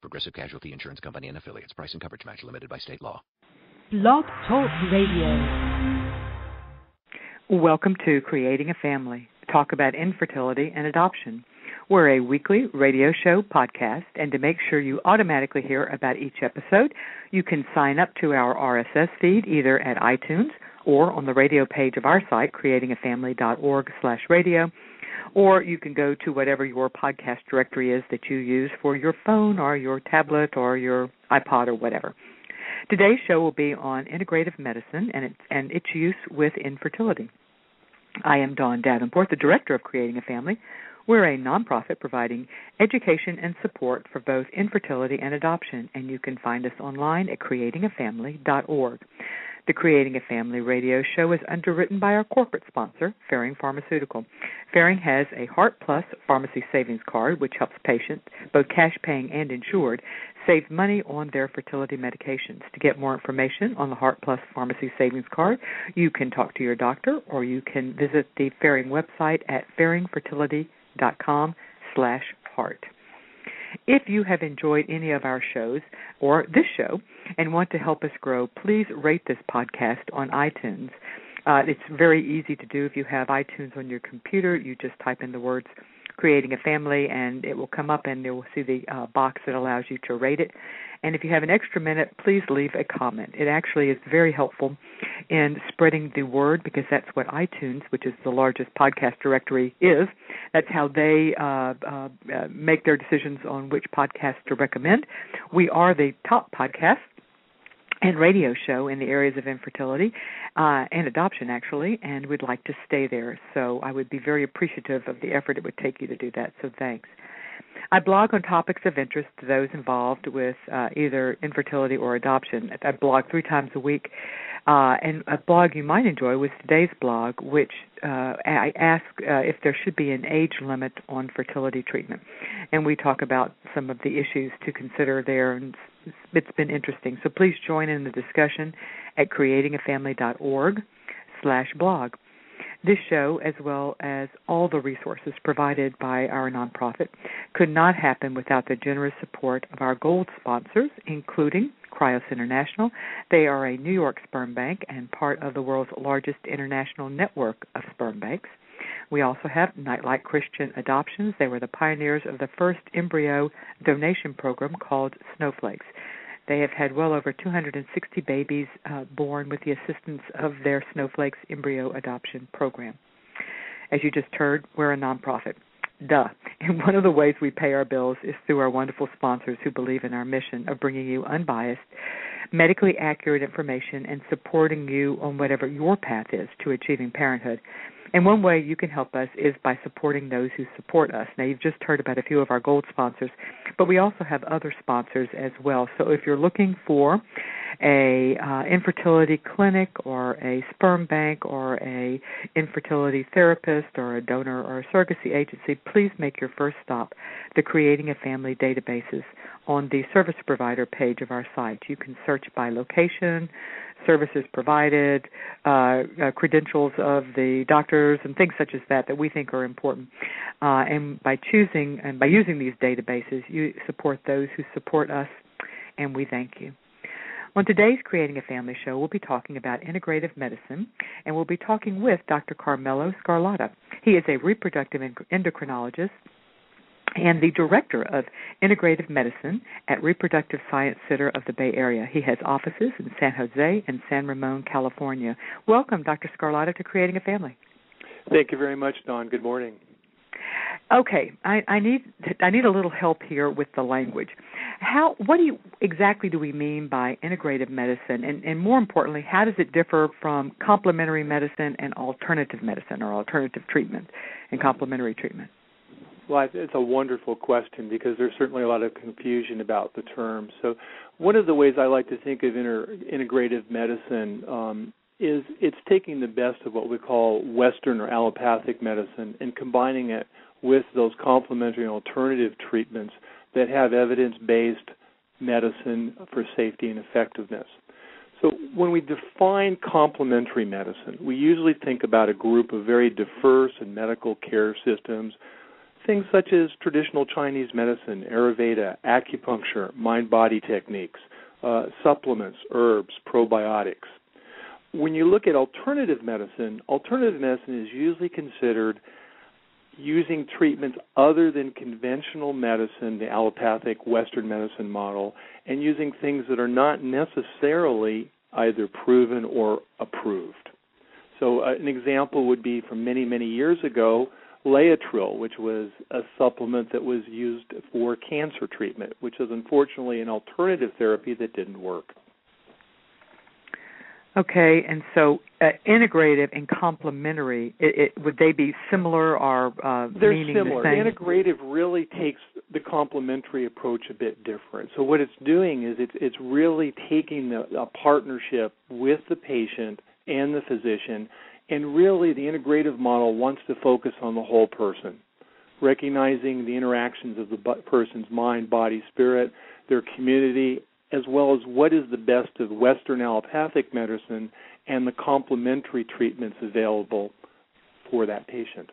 Progressive Casualty Insurance Company and affiliates. Price and coverage match limited by state law. Blog Talk Radio. Welcome to Creating a Family. Talk about infertility and adoption. We're a weekly radio show podcast, and to make sure you automatically hear about each episode, you can sign up to our RSS feed either at iTunes or on the radio page of our site, creatingafamily.org slash radio, or you can go to whatever your podcast directory is that you use for your phone or your tablet or your iPod or whatever. Today's show will be on integrative medicine and its, and its use with infertility. I am Dawn Davenport, the director of Creating a Family. We're a nonprofit providing education and support for both infertility and adoption, and you can find us online at creatingafamily.org. The Creating a Family radio show is underwritten by our corporate sponsor, Ferring Pharmaceutical. Ferring has a Heart Plus pharmacy savings card, which helps patients, both cash paying and insured, save money on their fertility medications. To get more information on the Heart Plus pharmacy savings card, you can talk to your doctor or you can visit the Ferring website at ferringfertility.com slash heart. If you have enjoyed any of our shows or this show and want to help us grow, please rate this podcast on iTunes. Uh, it's very easy to do if you have iTunes on your computer. You just type in the words creating a family and it will come up and you will see the uh, box that allows you to rate it. And if you have an extra minute, please leave a comment. It actually is very helpful in spreading the word because that's what iTunes, which is the largest podcast directory, is. That's how they uh, uh, uh make their decisions on which podcast to recommend. We are the top podcast and radio show in the areas of infertility uh, and adoption, actually, and we'd like to stay there. So I would be very appreciative of the effort it would take you to do that. So thanks. I blog on topics of interest to those involved with uh, either infertility or adoption. I blog three times a week. Uh, and a blog you might enjoy was today's blog, which uh, I ask uh, if there should be an age limit on fertility treatment. And we talk about some of the issues to consider there, and it's been interesting. So please join in the discussion at creatingafamily.org slash blog. This show, as well as all the resources provided by our nonprofit, could not happen without the generous support of our gold sponsors, including Cryos International. They are a New York sperm bank and part of the world's largest international network of sperm banks. We also have Nightlight Christian Adoptions. They were the pioneers of the first embryo donation program called Snowflakes. They have had well over 260 babies uh, born with the assistance of their Snowflakes embryo adoption program. As you just heard, we're a nonprofit. Duh. And one of the ways we pay our bills is through our wonderful sponsors who believe in our mission of bringing you unbiased, medically accurate information and supporting you on whatever your path is to achieving parenthood. And one way you can help us is by supporting those who support us. Now, you've just heard about a few of our gold sponsors, but we also have other sponsors as well. So if you're looking for a uh, infertility clinic or a sperm bank or a infertility therapist or a donor or a surrogacy agency, please make your first stop the Creating a Family databases on the service provider page of our site. You can search by location, services provided, uh, uh, credentials of the doctors, and things such as that that we think are important. Uh, and by choosing and by using these databases, you support those who support us, and we thank you. On today's Creating a Family show, we'll be talking about integrative medicine, and we'll be talking with Dr. Carmelo Sgarlata. He is a reproductive endocrinologist and the director of integrative medicine at Reproductive Science Center of the Bay Area. He has offices in San Jose and San Ramon, California. Welcome, Dr. Sgarlata, to Creating a Family. Thank you very much, Dawn. Good morning. Okay, I, I need I need a little help here with the language. How what do you exactly do we mean by integrative medicine, and, and more importantly, how does it differ from complementary medicine and alternative medicine or alternative treatment and complementary treatment? Well, it's a wonderful question because there's certainly a lot of confusion about the term. So, one of the ways I like to think of inter, integrative medicine um, is it's taking the best of what we call Western or allopathic medicine and combining it with those complementary and alternative treatments that have evidence based medicine for safety and effectiveness. So, when we define complementary medicine, we usually think about a group of very diverse and medical care systems, things such as traditional Chinese medicine, Ayurveda, acupuncture, mind body techniques, uh, supplements, herbs, probiotics. When you look at alternative medicine, alternative medicine is usually considered using treatments other than conventional medicine, the allopathic Western medicine model, and using things that are not necessarily either proven or approved. So, uh, an example would be from many, many years ago, Laetrile, which was a supplement that was used for cancer treatment, which is unfortunately an alternative therapy that didn't work. Okay, and so uh, integrative and complementary, it, it, would they be similar or uh, They're meaning similar. the same? Integrative really takes the complementary approach a bit different. So what it's doing is it's it's really taking the, a partnership with the patient and the physician, and really the integrative model wants to focus on the whole person, recognizing the interactions of the person's mind, body, spirit, their community, as well as what is the best of Western allopathic medicine and the complementary treatments available for that patient.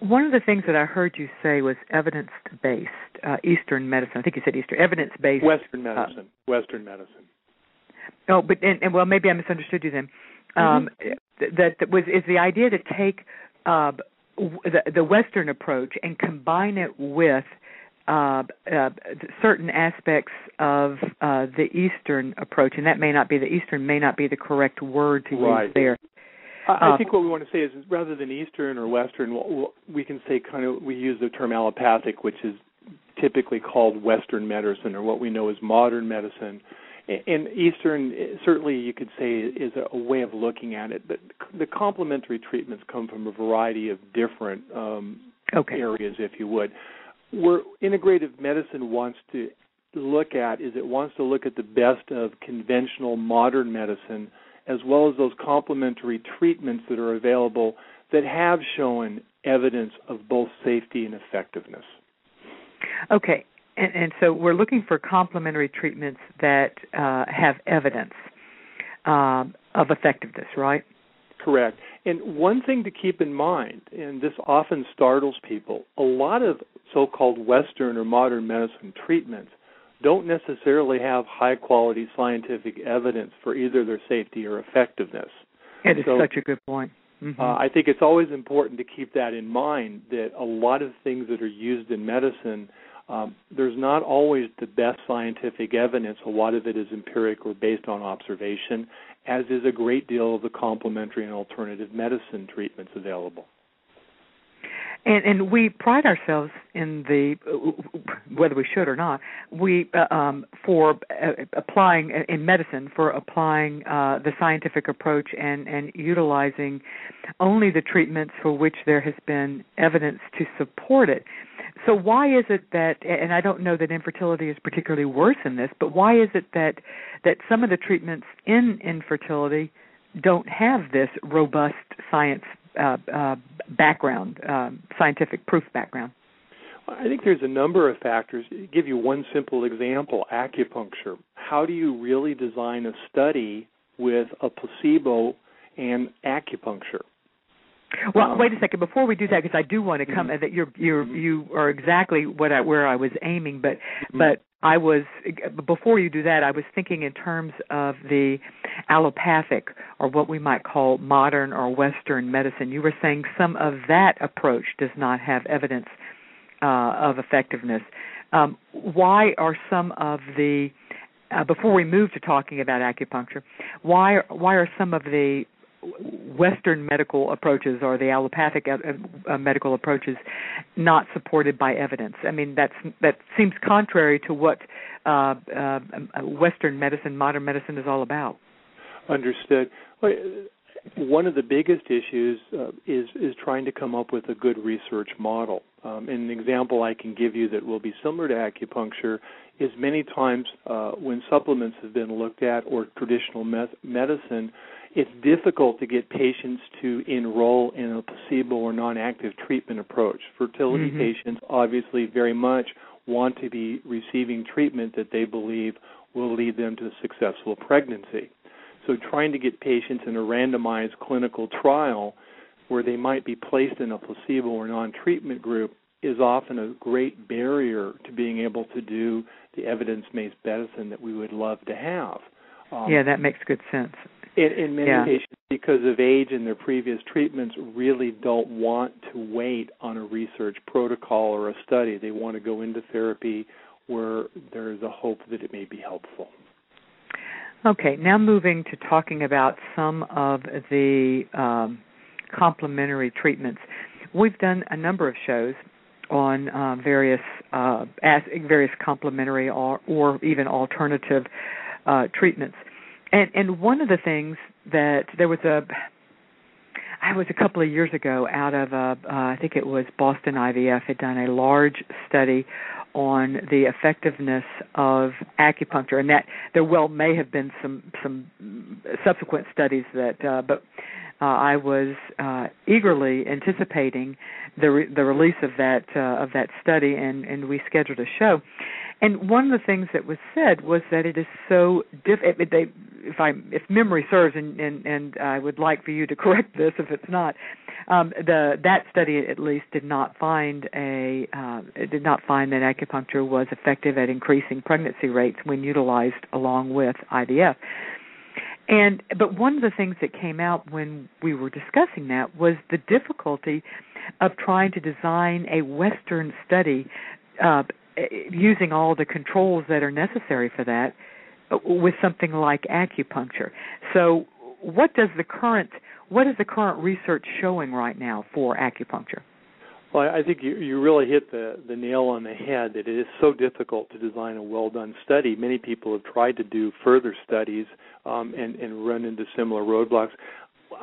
One of the things that I heard you say was evidence based uh, Eastern medicine. I think you said Eastern evidence based Western uh, medicine. Uh, Western medicine. Oh, but and, and, well, maybe I misunderstood you then. Um, mm-hmm. that, that was is the idea to take uh, the, the Western approach and combine it with uh, uh, certain aspects of uh, the Eastern approach, and that may not be the Eastern may not be the correct word to right. use there. I, I think what we want to say is rather than Eastern or Western, we can say kind of we use the term allopathic, which is typically called Western medicine or what we know as modern medicine. And Eastern, certainly you could say, is a way of looking at it. But the complementary treatments come from a variety of different um, okay. areas, if you would where integrative medicine wants to look at is it wants to look at the best of conventional modern medicine as well as those complementary treatments that are available that have shown evidence of both safety and effectiveness. Okay, and, and so we're looking for complementary treatments that uh, have evidence um, of effectiveness, right? Correct. And one thing to keep in mind, and this often startles people, a lot of so called Western or modern medicine treatments don't necessarily have high quality scientific evidence for either their safety or effectiveness. It is so, such a good point. Mm-hmm. Uh, I think it's always important to keep that in mind that a lot of things that are used in medicine, um, there's not always the best scientific evidence. A lot of it is empiric or based on observation, as is a great deal of the complementary and alternative medicine treatments available. And, and we pride ourselves in the whether we should or not we uh, um, for uh, applying in medicine for applying uh, the scientific approach and and utilizing only the treatments for which there has been evidence to support it. So why is it that and I don't know that infertility is particularly worse in this, but why is it that that some of the treatments in infertility don't have this robust science uh, uh, background, um, scientific proof background? I think there's a number of factors. I'll give you one simple example acupuncture. How do you really design a study with a placebo and acupuncture? Well, um, wait a second. Before we do that, because I do want to come mm-hmm. that you're you're mm-hmm. you are exactly what I, where I was aiming, but mm-hmm. but I was before you do that, I was thinking in terms of the allopathic or what we might call modern or Western medicine. You were saying some of that approach does not have evidence uh, of effectiveness. Um, why are some of the uh, before we move to talking about acupuncture, why why are some of the Western medical approaches or the allopathic uh, uh, medical approaches not supported by evidence. I mean, that's that seems contrary to what uh, uh, Western medicine, modern medicine, is all about. Understood. One of the biggest issues uh, is is trying to come up with a good research model. Um, an example I can give you that will be similar to acupuncture is many times uh, when supplements have been looked at or traditional me- medicine, it's difficult to get patients to enroll in a placebo or non-active treatment approach. Fertility mm-hmm. patients obviously very much want to be receiving treatment that they believe will lead them to a successful pregnancy. So trying to get patients in a randomized clinical trial where they might be placed in a placebo or non-treatment group is often a great barrier to being able to do the evidence-based medicine that we would love to have. Um, yeah, that makes good sense. In, in many yeah. patients, because of age and their previous treatments, really don't want to wait on a research protocol or a study. They want to go into therapy where there is a hope that it may be helpful. Okay, now moving to talking about some of the um, complementary treatments. We've done a number of shows on uh, various uh, as, various complementary or, or even alternative uh, treatments. And and one of the things that there was a I was a couple of years ago out of uh, uh, I think it was Boston IVF had done a large study on the effectiveness of acupuncture, and that there well may have been some some subsequent studies that, uh, but uh, I was uh, eagerly anticipating the re- the release of that uh, of that study, and and we scheduled a show. And one of the things that was said was that it is so diff. They, if I if memory serves, and, and and I would like for you to correct this if it's not. Um, the that study at least did not find a uh, did not find that acupuncture was effective at increasing pregnancy rates when utilized along with IVF. And but one of the things that came out when we were discussing that was the difficulty of trying to design a Western study uh, using all the controls that are necessary for that with something like acupuncture. So, what does the current what is the current research showing right now for acupuncture? Well, I think you, you really hit the, the nail on the head that it is so difficult to design a well done study. Many people have tried to do further studies um, and, and run into similar roadblocks.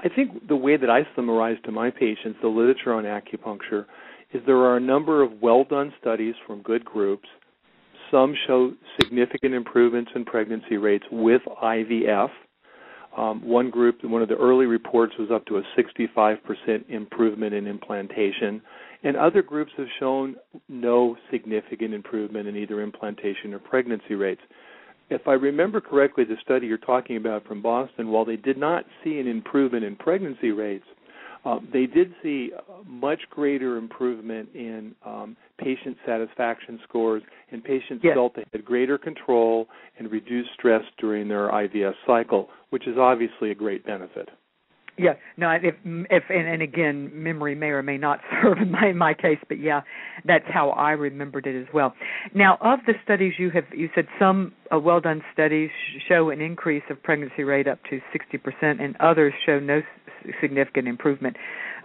I think the way that I summarize to my patients the literature on acupuncture is there are a number of well done studies from good groups. Some show significant improvements in pregnancy rates with IVF. Um, one group, one of the early reports was up to a 65% improvement in implantation. And other groups have shown no significant improvement in either implantation or pregnancy rates. If I remember correctly, the study you're talking about from Boston, while they did not see an improvement in pregnancy rates, uh, they did see much greater improvement in um, patient satisfaction scores, and patients yes. felt they had greater control and reduced stress during their IVF cycle, which is obviously a great benefit. Yeah, no, if if and, and again, memory may or may not serve in my in my case, but yeah, that's how I remembered it as well. Now, of the studies you have, you said some uh, well done studies show an increase of pregnancy rate up to 60%, and others show no significant improvement.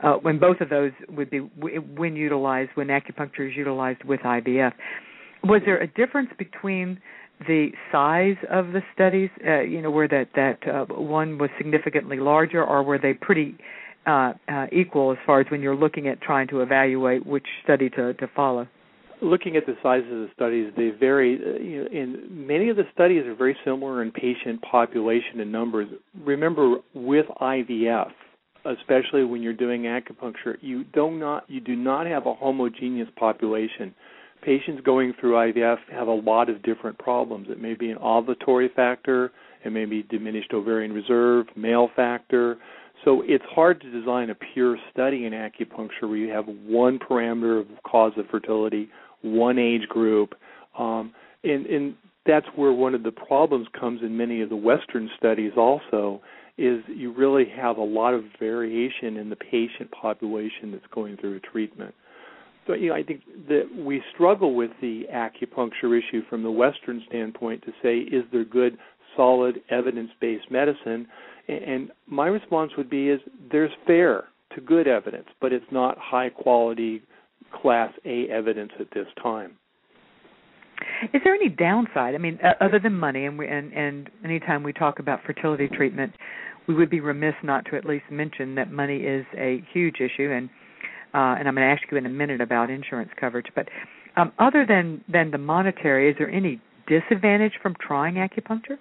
Uh, when both of those would be when utilized, when acupuncture is utilized with IVF, was there a difference between the size of the studies, uh, you know, where that that uh, one was significantly larger, or were they pretty uh, uh, equal as far as when you're looking at trying to evaluate which study to, to follow? Looking at the sizes of the studies, they vary. Uh, you know, in many of the studies are very similar in patient population and numbers. Remember, with IVF, especially when you're doing acupuncture, you do not you do not have a homogeneous population patients going through IVF have a lot of different problems. It may be an ovulatory factor, it may be diminished ovarian reserve, male factor. So it's hard to design a pure study in acupuncture where you have one parameter of cause of fertility, one age group, um, and, and that's where one of the problems comes in many of the Western studies. Also, is you really have a lot of variation in the patient population that's going through a treatment. So you know, I think that we struggle with the acupuncture issue from the Western standpoint to say, is there good, solid, evidence-based medicine? And my response would be, is there's fair to good evidence, but it's not high quality, class A evidence at this time. Is there any downside? I mean, uh, other than money, and we, and and anytime we talk about fertility treatment, we would be remiss not to at least mention that money is a huge issue, and uh, and I'm going to ask you in a minute about insurance coverage. But um, other than than the monetary, is there any disadvantage from trying acupuncture?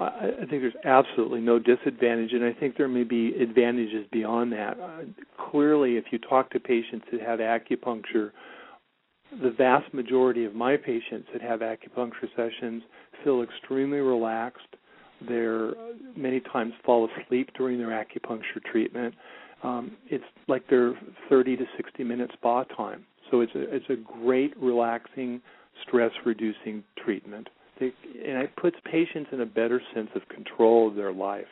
I, think there's absolutely no disadvantage, and I think there may be advantages beyond that. Uh, clearly, if you talk to patients that have acupuncture, the vast majority of my patients that have acupuncture sessions feel extremely relaxed. They're many times fall asleep during their acupuncture treatment. Um, it's like their 30 to 60 minute spa time. So it's a, it's a great, relaxing, stress reducing treatment. They, and it puts patients in a better sense of control of their life.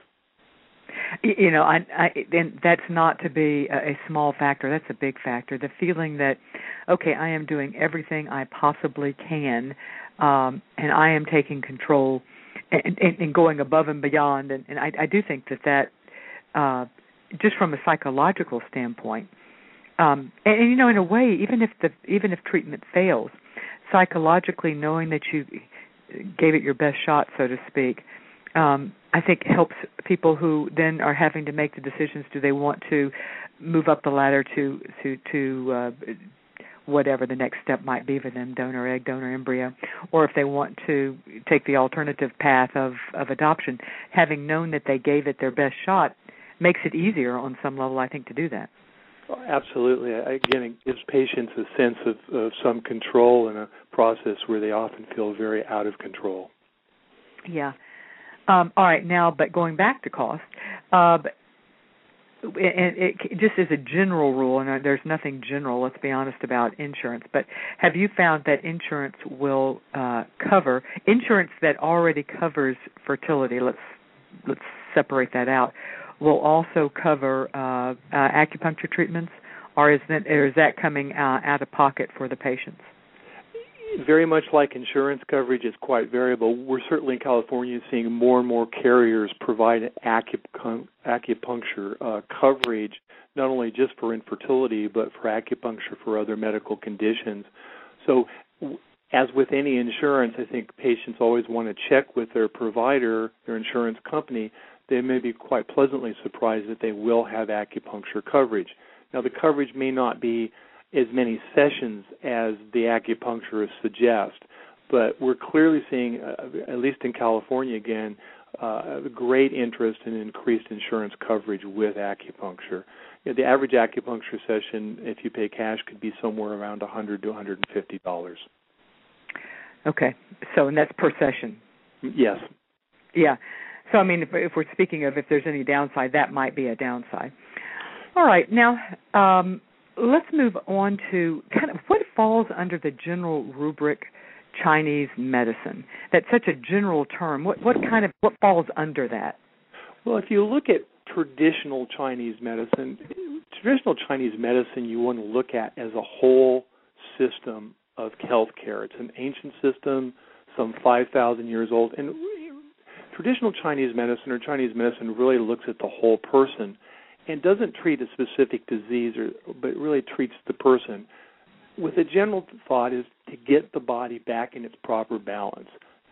You know, I, I, and that's not to be a, a small factor. That's a big factor. The feeling that, okay, I am doing everything I possibly can, um, and I am taking control and, and, and going above and beyond. And, and I, I do think that that, uh, just from a psychological standpoint, um, and, and you know, in a way, even if the even if treatment fails, psychologically knowing that you gave it your best shot, so to speak, um, I think helps people who then are having to make the decisions: do they want to move up the ladder to to to uh, whatever the next step might be for them, donor egg, donor embryo, or if they want to take the alternative path of of adoption, having known that they gave it their best shot makes it easier on some level, I think, to do that. Absolutely. Again, it gives patients a sense of, of some control in a process where they often feel very out of control. Yeah. Um, all right. Now, but going back to cost, uh, and it, it just as a general rule, and there's nothing general. Let's be honest about insurance. But have you found that insurance will uh, cover insurance that already covers fertility? Let's let's separate that out will also cover uh, uh, acupuncture treatments, or is that or is that coming uh, out of pocket for the patients? Very much like insurance coverage is quite variable. We're certainly in California seeing more and more carriers provide acupuncture uh, coverage, not only just for infertility, but for acupuncture for other medical conditions. So, as with any insurance, I think patients always want to check with their provider, their insurance company, they may be quite pleasantly surprised that they will have acupuncture coverage. Now, the coverage may not be as many sessions as the acupuncturist suggests, but we're clearly seeing, uh, at least in California again, uh, great interest in increased insurance coverage with acupuncture. You know, the average acupuncture session, if you pay cash, could be somewhere around 100 to 150 dollars. Okay, so and that's per session. Yes. Yeah. So, I mean, if, if we're speaking of if there's any downside, that might be a downside. All right, now um, let's move on to kind of what falls under the general rubric Chinese medicine. That's such a general term. What what kind of what falls under that? Well, if you look at traditional Chinese medicine, traditional Chinese medicine you want to look at as a whole system of healthcare. It's an ancient system, some 5,000 years old, and traditional Chinese medicine or Chinese medicine really looks at the whole person and doesn't treat a specific disease or but really treats the person with a general thought is to get the body back in its proper balance.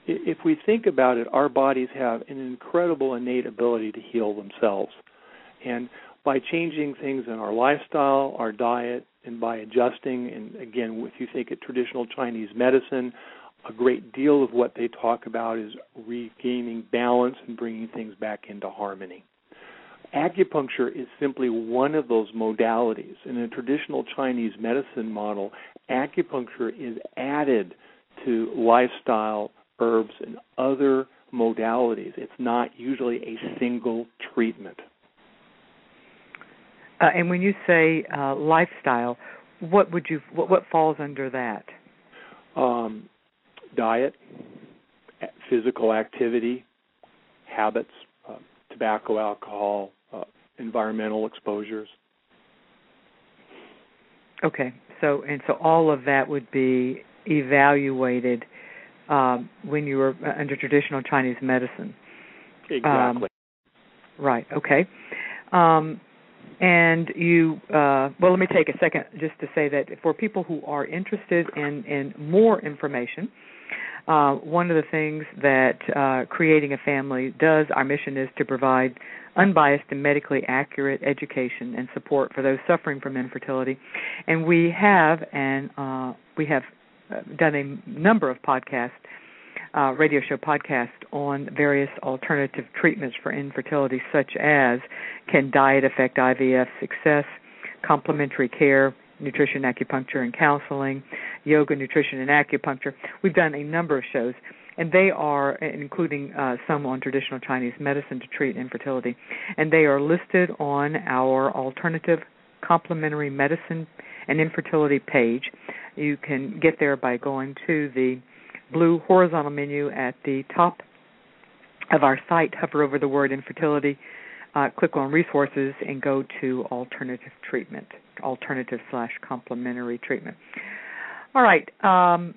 If we think about it, our bodies have an incredible innate ability to heal themselves. And by changing things in our lifestyle, our diet, and by adjusting, and again, if you think of traditional Chinese medicine, a great deal of what they talk about is regaining balance and bringing things back into harmony. Acupuncture is simply one of those modalities. In a traditional Chinese medicine model, acupuncture is added to lifestyle, herbs, and other modalities. It's not usually a single treatment. Uh, and when you say uh, lifestyle, what would you what, what falls under that? Um, diet, physical activity, habits, tobacco, alcohol, uh, environmental exposures. Okay, so and so all of that would be evaluated um, when you were uh, under traditional Chinese medicine. Exactly. Um, right. Okay. Um, and you, uh, well, let me take a second just to say that for people who are interested in in more information Uh, one of the things that uh, creating a family does, our mission is to provide unbiased and medically accurate education and support for those suffering from infertility. And we have and uh, we have uh, done a number of podcasts, uh, radio show podcasts on various alternative treatments for infertility, such as can diet affect IVF success, complementary care, nutrition, acupuncture, and counseling, yoga, nutrition, and acupuncture. We've done a number of shows, and they are, including uh, some on traditional Chinese medicine to treat infertility, and they are listed on our alternative complementary medicine and infertility page. You can get there by going to the blue horizontal menu at the top of our site, hover over the word infertility, uh, click on resources, and go to alternative treatment alternative slash complementary treatment. All right, um,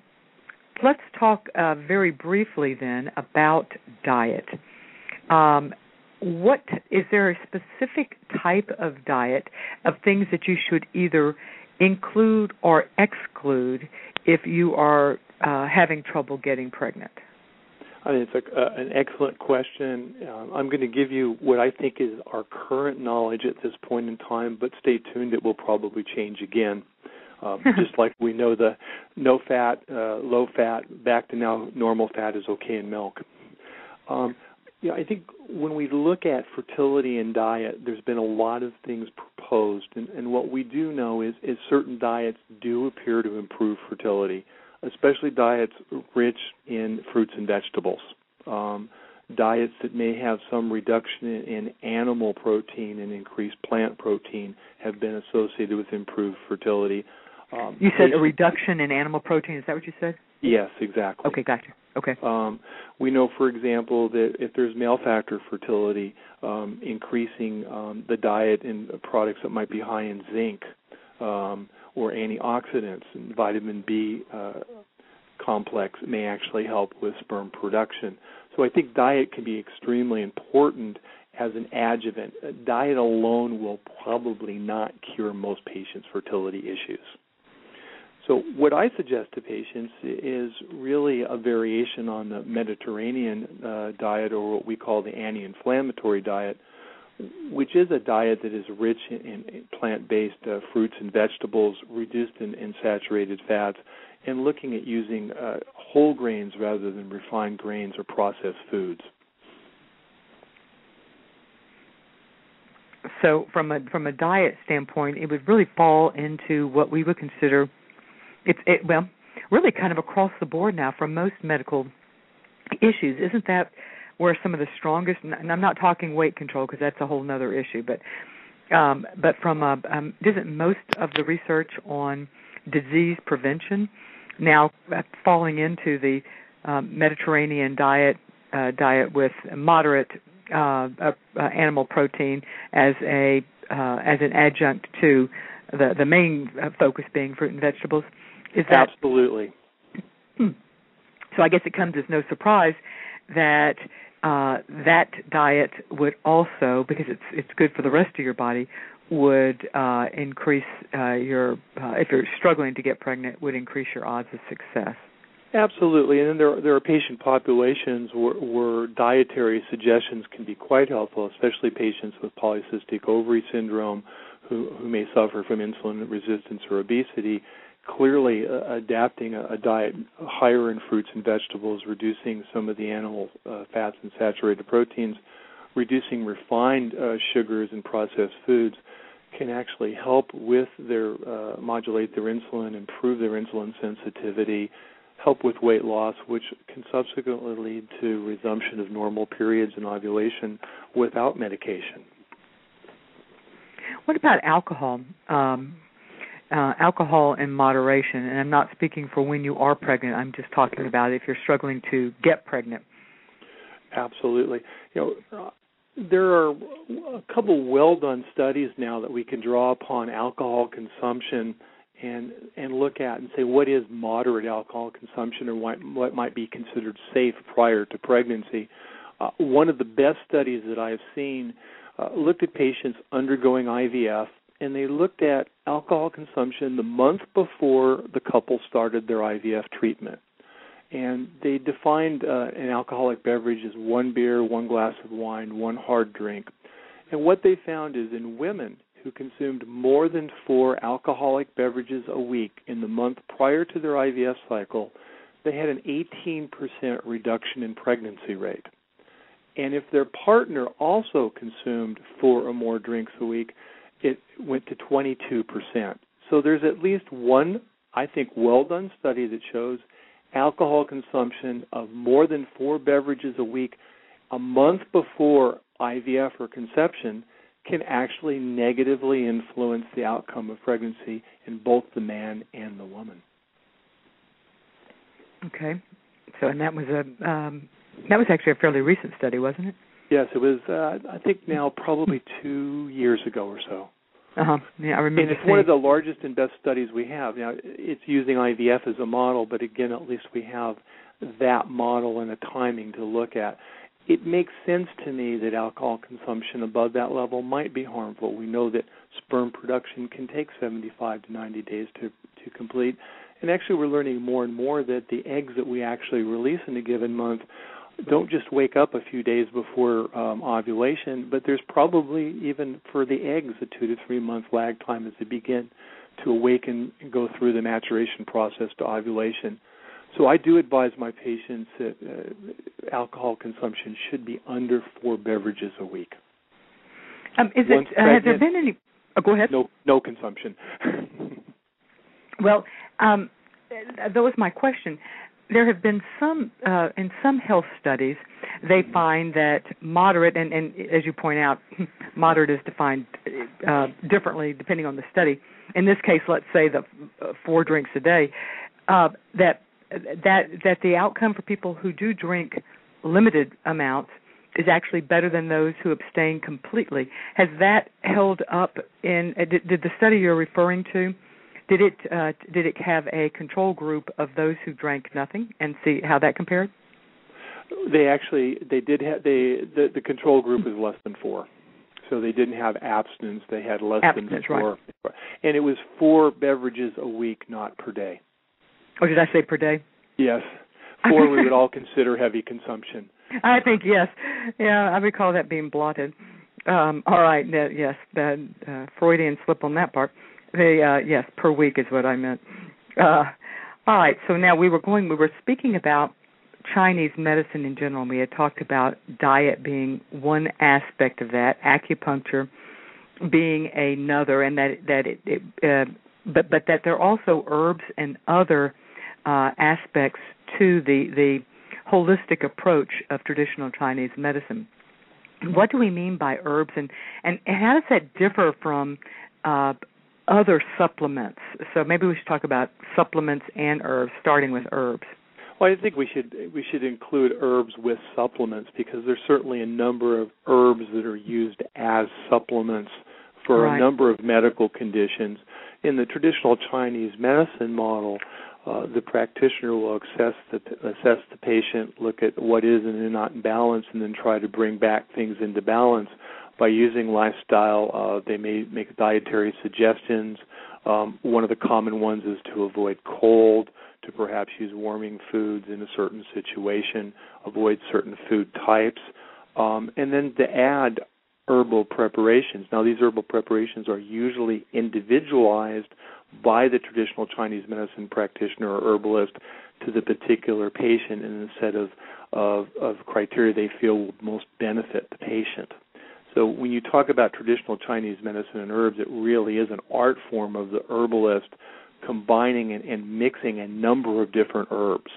let's talk uh, very briefly then about diet. Um, what is there a specific type of diet of things that you should either include or exclude if you are uh, having trouble getting pregnant? I mean, it's a, uh, an excellent question. Um, I'm going to give you what I think is our current knowledge at this point in time, but stay tuned; it will probably change again. Um, just like we know the no fat, uh, low fat, back to now normal fat is okay in milk. Um, yeah, I think when we look at fertility and diet, there's been a lot of things proposed, and, and what we do know is, is certain diets do appear to improve fertility especially diets rich in fruits and vegetables. Um, diets that may have some reduction in, animal protein and increased plant protein have been associated with improved fertility. Um, you said a reduction in animal protein. Is that what you said? Yes, exactly. Okay, gotcha. Okay. Um, we know, for example, that if there's male factor fertility, um, increasing um, the diet in products that might be high in zinc um, or antioxidants and vitamin B uh, complex may actually help with sperm production. So I think diet can be extremely important as an adjuvant. Diet alone will probably not cure most patients' fertility issues. So, what I suggest to patients is really a variation on the Mediterranean uh, diet, or what we call the anti inflammatory diet, which is a diet that is rich in, in plant based uh, fruits and vegetables, reduced in, in, saturated fats, and looking at using uh, whole grains rather than refined grains or processed foods. So, from a from a diet standpoint, it would really fall into what we would consider it's it, well, really kind of across the board now for most medical issues. Isn't that where some of the strongest and I'm not talking weight control because that's a whole other issue, but um, but from a, um, isn't most of the research on disease prevention now uh, falling into the um, Mediterranean diet uh, diet with moderate uh, uh, uh animal protein as a uh, as an adjunct to the the main focus being fruit and vegetables. Is that absolutely? Hmm. So I guess it comes as no surprise that uh, that diet would also, because it's it's good for the rest of your body, would uh, increase uh, your uh, if you're struggling to get pregnant, would increase your odds of success. Absolutely, and then there there are patient populations where, where dietary suggestions can be quite helpful, especially patients with polycystic ovary syndrome who who may suffer from insulin resistance or obesity clearly uh, adapting a, a, diet higher in fruits and vegetables, reducing some of the animal uh, fats and saturated proteins, reducing refined uh, sugars and processed foods can actually help with their uh, modulate their insulin, improve their insulin sensitivity, help with weight loss, which can subsequently lead to resumption of normal periods and ovulation without medication. What about alcohol? Um, uh, alcohol in moderation, and I'm not speaking for when you are pregnant. I'm just talking about if you're struggling to get pregnant. Absolutely. You know, uh, there are a couple well done studies now that we can draw upon alcohol consumption and and look at and say what is moderate alcohol consumption or what what might be considered safe prior to pregnancy. Uh, one of the best studies that I have seen uh, looked at patients undergoing IVF and they looked at alcohol consumption the month before the couple started their IVF treatment. and they defined uh, an alcoholic beverage as one beer, one glass of wine, one hard drink. And what they found is in women who consumed more than four alcoholic beverages a week in the month prior to their IVF cycle, they had an 18% reduction in pregnancy rate. And if their partner also consumed four or more drinks a week, it went to 22%. So there's at least one, I think, well done study that shows alcohol consumption of more than four beverages a week a month before IVF or conception can actually negatively influence the outcome of pregnancy in both the man and the woman. Okay. So, and that was a um, that was actually a fairly recent study, wasn't it? Yes, it was. Uh, I think now probably two years ago or so. Uh huh. Yeah, I remember. And it's one of the largest and best studies we have. Now, it's using IVF as a model, but again, at least we have that model and a timing to look at. It makes sense to me that alcohol consumption above that level might be harmful. We know that sperm production can take 75 to 90 days to to complete. And actually, we're learning more and more that the eggs that we actually release in a given month don't just wake up a few days before um, ovulation, but there's probably even for the eggs a two to three month lag time as they begin to awaken and go through the maturation process to ovulation. So I do advise my patients that uh, alcohol consumption should be under four beverages a week. Um, is Once it? Uh, has there been any? Oh, go ahead. No, no consumption. Well, um, that was my question. There have been some uh, in some health studies. They find that moderate, and, and as you point out, moderate is defined uh, differently depending on the study. In this case, let's say the uh, four drinks a day. Uh, that that that the outcome for people who do drink limited amounts is actually better than those who abstain completely. Has that held up in? uh, Did, did the study you're referring to? Did it uh, did it have a control group of those who drank nothing and see how that compared? they actually they did have they the, the control group was less than four. So they didn't have abstinence; they had less Abstinence, than right. four, and it was four beverages a week, not per day. Or did I say per day? Yes, four we would all consider heavy consumption. I think yes. Yeah, I recall that being blotted. Um, all right, that, yes, that uh, Freudian slip on that part. The uh, yes, per week is what I meant. Uh, all right, so now we were going. We were speaking about Chinese medicine in general. We had talked about diet being one aspect of that, acupuncture being another, and that that it, it uh, but but that there are also herbs and other uh, aspects to the the holistic approach of traditional Chinese medicine. What do we mean by herbs, and and, and how does that differ from uh, other supplements? So maybe we should talk about supplements and herbs, starting with herbs. Well, I think we should we should include herbs with supplements because there's certainly a number of herbs that are used as supplements for Right. a number of medical conditions. In the traditional Chinese medicine model, uh, the practitioner will assess the assess the patient, look at what is and is not in balance, and then try to bring back things into balance by using lifestyle. Uh, they may make dietary suggestions. Um, one of the common ones is to avoid cold, to perhaps use warming foods in a certain situation, avoid certain food types, um, and then to add herbal preparations. Now, these herbal preparations are usually individualized by the traditional Chinese medicine practitioner or herbalist to the particular patient in a set of, of, of criteria they feel will most benefit the patient. So when you talk about traditional Chinese medicine and herbs, it really is an art form of the herbalist combining and, and mixing a number of different herbs.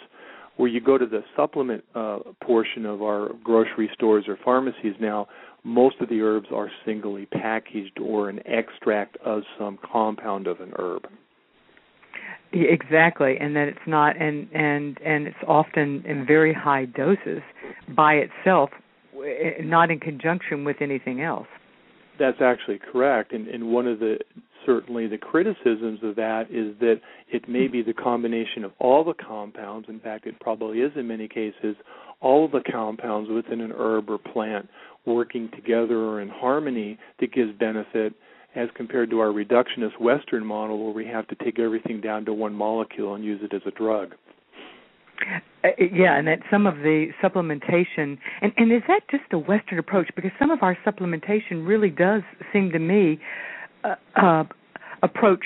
Where you go to the supplement uh, portion of our grocery stores or pharmacies now, most of the herbs are singly packaged or an extract of some compound of an herb. Exactly, and that it's not, and and and it's often in very high doses by itself, not in conjunction with anything else. That's actually correct, and, and one of the certainly the criticisms of that is that it may be the combination of all the compounds. In fact, it probably is in many cases all the compounds within an herb or plant working together or in harmony that gives benefit, as compared to our reductionist Western model where we have to take everything down to one molecule and use it as a drug. Uh, yeah, and that some of the supplementation, and, and is that just a Western approach? Because some of our supplementation really does seem to me uh, uh, approach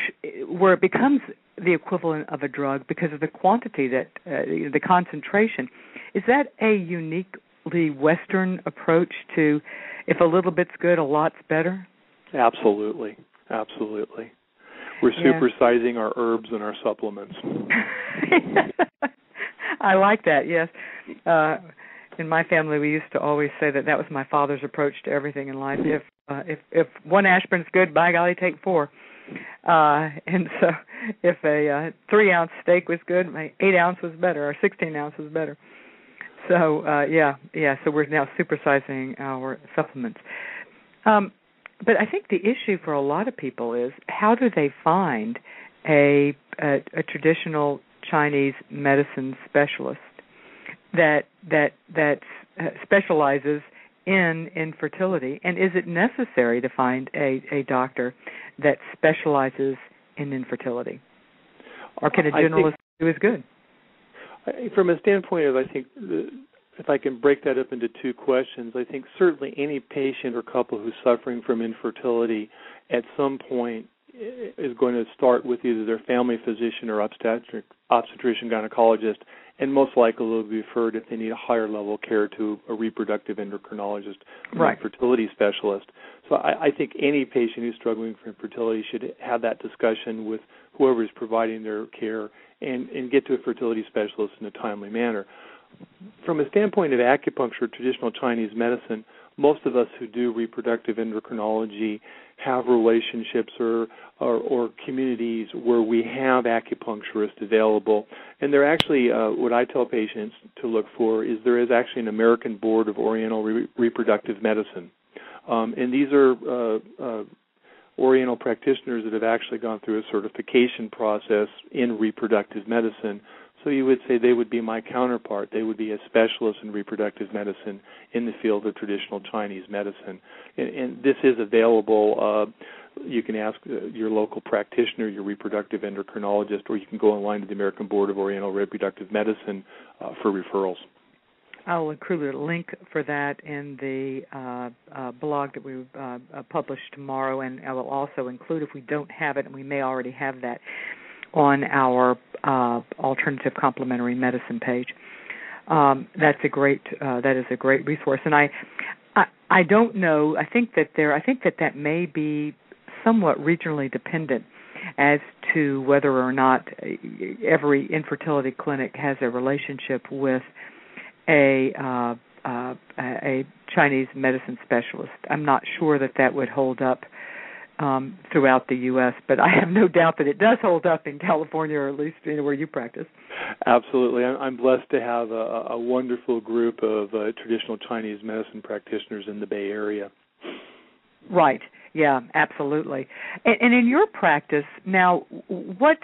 where it becomes the equivalent of a drug because of the quantity that uh, the concentration. Is that a uniquely Western approach to if a little bit's good, a lot's better? Absolutely, absolutely. We're Yeah. supersizing our herbs and our supplements. I like that. Yes. Uh in my family we used to always say that that was my father's approach to everything in life. If uh, if if one aspirin's good, by golly, take four. Uh and so if a uh, 3 ounce steak was good, my 8 ounce was better or 16 ounce was better. So uh yeah, yeah, so we're now supersizing our supplements. Um but I think the issue for a lot of people is how do they find a a, a traditional Chinese medicine specialist that that that specializes in infertility, and is it necessary to find a a doctor that specializes in infertility, or can a I think- generalist do as good? I- From a standpoint of, I think, if I can break that up into two questions, I think certainly any patient or couple who's suffering from infertility at some point is going to start with either their family physician or obstetric, obstetrician gynecologist, and most likely will be referred if they need a higher level of care to a reproductive endocrinologist or Right. fertility specialist. So I, I think any patient who's struggling for infertility should have that discussion with whoever is providing their care and, and get to a fertility specialist in a timely manner. From a standpoint of acupuncture, traditional Chinese medicine, most of us who do reproductive endocrinology have relationships or, or, or communities where we have acupuncturists available. And they're actually, uh, what I tell patients to look for is there is actually an American Board of Oriental Re- Reproductive Medicine. Um, and these are uh, uh, Oriental practitioners that have actually gone through a certification process in reproductive medicine. So you would say they would be my counterpart. They would be a specialist in reproductive medicine in the field of traditional Chinese medicine. And, and this is available. Uh, you can ask uh, your local practitioner, your reproductive endocrinologist, or you can go online to the American Board of Oriental Reproductive Medicine uh, for referrals. I'll include a link for that in the uh, uh, blog that we uh, publish tomorrow, and I will also include, if we don't have it, and we may already have that, on our uh, alternative complementary medicine page. Um, that's a great uh, that is a great resource, and I, I I don't know. I think that there I think that that may be somewhat regionally dependent as to whether or not every infertility clinic has a relationship with a uh, uh, a Chinese medicine specialist. I'm not sure that that would hold up um, throughout the U.S., but I have no doubt that it does hold up in California, or at least you know, where you practice. Absolutely, I'm, blessed to have a, a wonderful group of uh, traditional Chinese medicine practitioners in the Bay Area. Right. Yeah. Absolutely. And, and in your practice now, what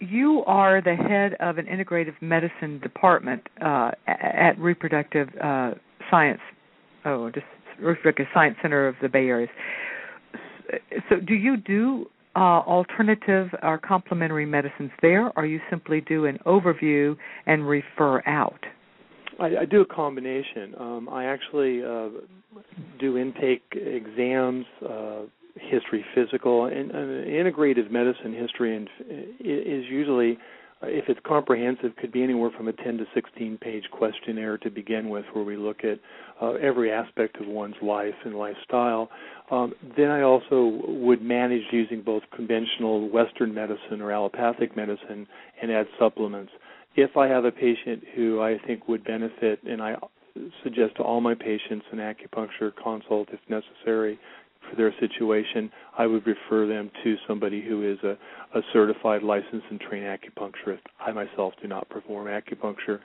you are the head of an integrative medicine department uh, at Reproductive uh, Science. Oh, just Reproductive Science Center of the Bay Area. So, do you do uh, alternative or complementary medicines there, or you simply do an overview and refer out? I, I do a combination. Um, I actually uh, do intake exams, uh, history, physical, and uh, integrative medicine history, and is usually, uh, if it's comprehensive, could be anywhere from a 10 to 16 page questionnaire to begin with, where we look at uh, every aspect of one's life and lifestyle. Um, then I also would manage using both conventional Western medicine or allopathic medicine and add supplements. If I have a patient who I think would benefit, and I suggest to all my patients an acupuncture consult if necessary for their situation, I would refer them to somebody who is a, a certified, licensed, and trained acupuncturist. I myself do not perform acupuncture.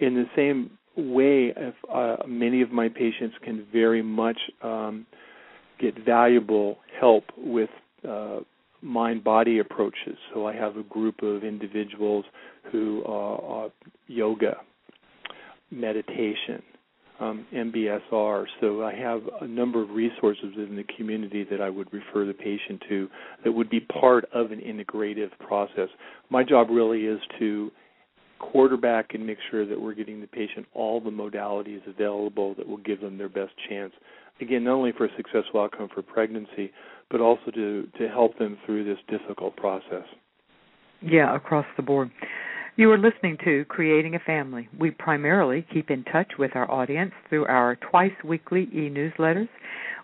In the same way, if uh, many of my patients can very much um, get valuable help with uh, mind body approaches. So I have a group of individuals who are, are yoga, meditation, um, MBSR. So I have a number of resources in the community that I would refer the patient to that would be part of an integrative process. My job really is to quarterback and make sure that we're getting the patient all the modalities available that will give them their best chance. Again, not only for a successful outcome for pregnancy, but also to, to help them through this difficult process. Yeah, across the board. You are listening to Creating a Family. We primarily keep in touch with our audience through our twice weekly e newsletters.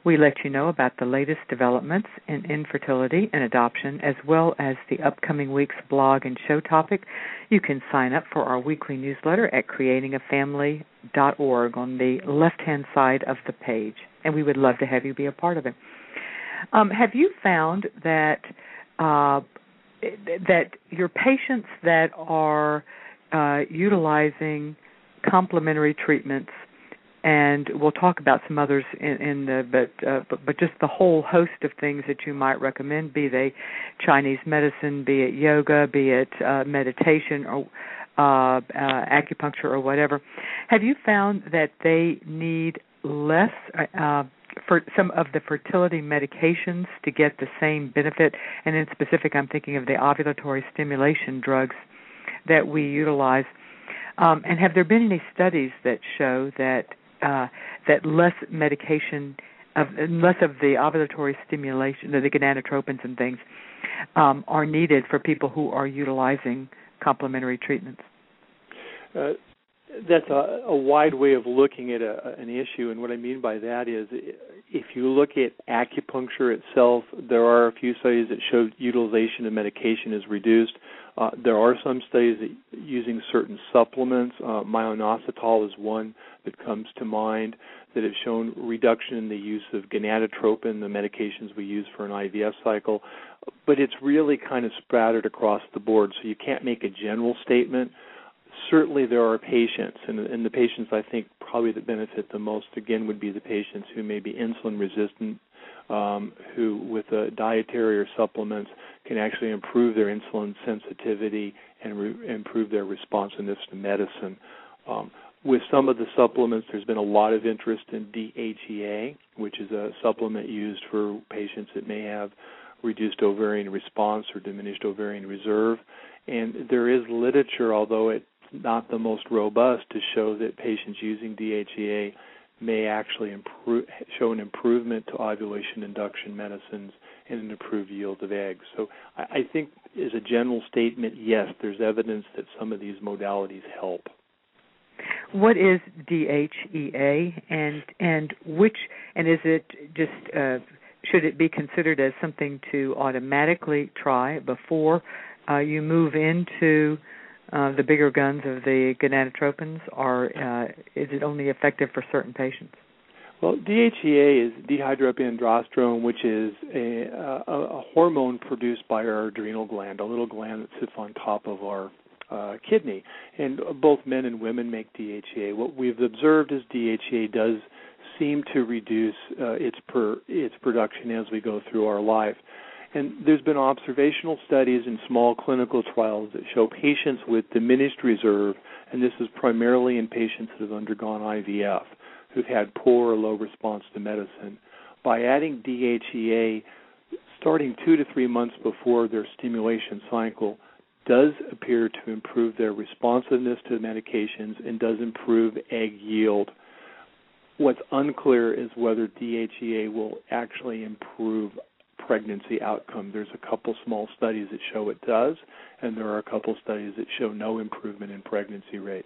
We let you know about the latest developments in infertility and adoption, as well as the upcoming week's blog and show topic. You can sign up for our weekly newsletter at creatingafamily.org on the left hand side of the page, and we would love to have you be a part of it. Um, have you found that uh, that your patients that are uh, utilizing complementary treatments and we'll talk about some others in, in the but, uh, but but just the whole host of things that you might recommend be they Chinese medicine be it yoga be it uh, meditation or uh, uh, acupuncture or whatever. Have you found that they need less uh, for some of the fertility medications to get the same benefit and in specific I'm thinking of the ovulatory stimulation drugs that we utilize um, and have there been any studies that show that uh, that less medication of less of the ovulatory stimulation, the gonadotropins and things, um, are needed for people who are utilizing complementary treatments. Uh, that's a, a, wide way of looking at a, an issue, and what I mean by that is, if you look at acupuncture itself, there are a few studies that show utilization of medication is reduced. Uh, there are some studies that using certain supplements, uh, myo-inositol is one that comes to mind, that have shown reduction in the use of gonadotropin, the medications we use for an IVF cycle. But it's really kind of spattered across the board, so you can't make a general statement. Certainly, there are patients, and, and the patients I think probably that benefit the most again would be the patients who may be insulin resistant um, who, with uh, dietary or supplements, can actually improve their insulin sensitivity and re- improve their responsiveness to medicine. Um, with some of the supplements, there's been a lot of interest in DHEA, which is a supplement used for patients that may have reduced ovarian response or diminished ovarian reserve. And there is literature, although it's not the most robust, to show that patients using DHEA may actually improve, show an improvement to ovulation induction medicines and an improved yield of eggs. So I, I think, as a general statement, yes, there's evidence that some of these modalities help. What is DHEA, and and which and is it just uh, should it be considered as something to automatically try before uh, you move into uh, the bigger guns of the gonadotropins, are uh, is it only effective for certain patients? Well, DHEA is dehydroepiandrosterone, which is a, a, a, hormone produced by our adrenal gland, a little gland that sits on top of our uh, kidney. And both men and women make DHEA. What we've observed is DHEA does seem to reduce uh, its per, its production as we go through our life. And there's been observational studies and small clinical trials that show patients with diminished reserve, and this is primarily in patients that have undergone IVF, who've had poor or low response to medicine. By adding DHEA starting two to three months before their stimulation cycle, does appear to improve their responsiveness to medications and does improve egg yield. What's unclear is whether DHEA will actually improve pregnancy outcome. There's a couple small studies that show it does, and there are a couple studies that show no improvement in pregnancy rate.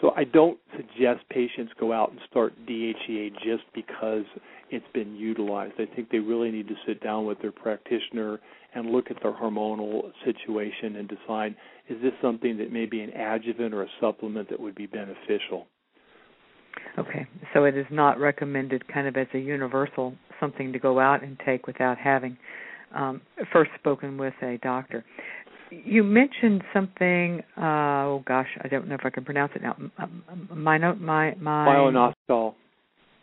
So I don't suggest patients go out and start DHEA just because it's been utilized. I think they really need to sit down with their practitioner and look at their hormonal situation and decide is this something that may be an adjuvant or a supplement that would be beneficial. Okay, so it is not recommended kind of as a universal something to go out and take without having um, first spoken with a doctor. You mentioned something. Uh, oh gosh, I don't know if I can pronounce it now. My note, my my. Myo-inositol.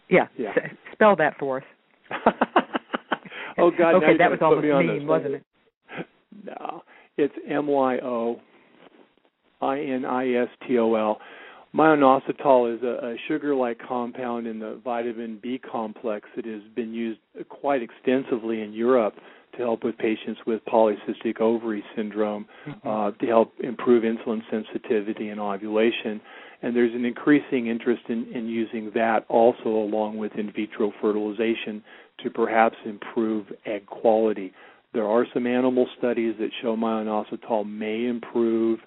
Yeah, yeah. S- spell that for us. oh God! okay, that was almost mean, wasn't it? No, it's M Y O I N I S T O L. Myo-inositol is a, a sugar-like compound in the vitamin B complex that has been used quite extensively in Europe to help with patients with polycystic ovary syndrome, Mm-hmm. uh, to help improve insulin sensitivity and ovulation. And there's an increasing interest in, in using that also along with in vitro fertilization to perhaps improve egg quality. There are some animal studies that show myoinositol may improve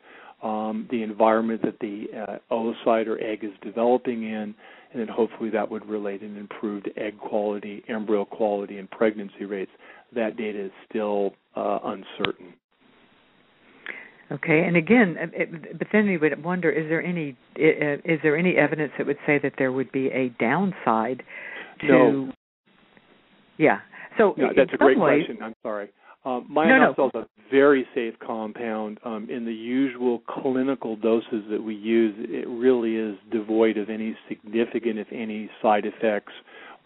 um, the environment that the uh, oocyte or egg is developing in, and then hopefully that would relate in improved egg quality, embryo quality, and pregnancy rates. That data is still uh, uncertain. Okay, and again, uh, it, but then you would wonder: is there any uh, is there any evidence that would say that there would be a downside to? No. Yeah. So No, that's a great ways, question. I'm sorry. Um, No, no. is a very safe compound. Um, in the usual clinical doses that we use, it really is devoid of any significant, if any, side effects,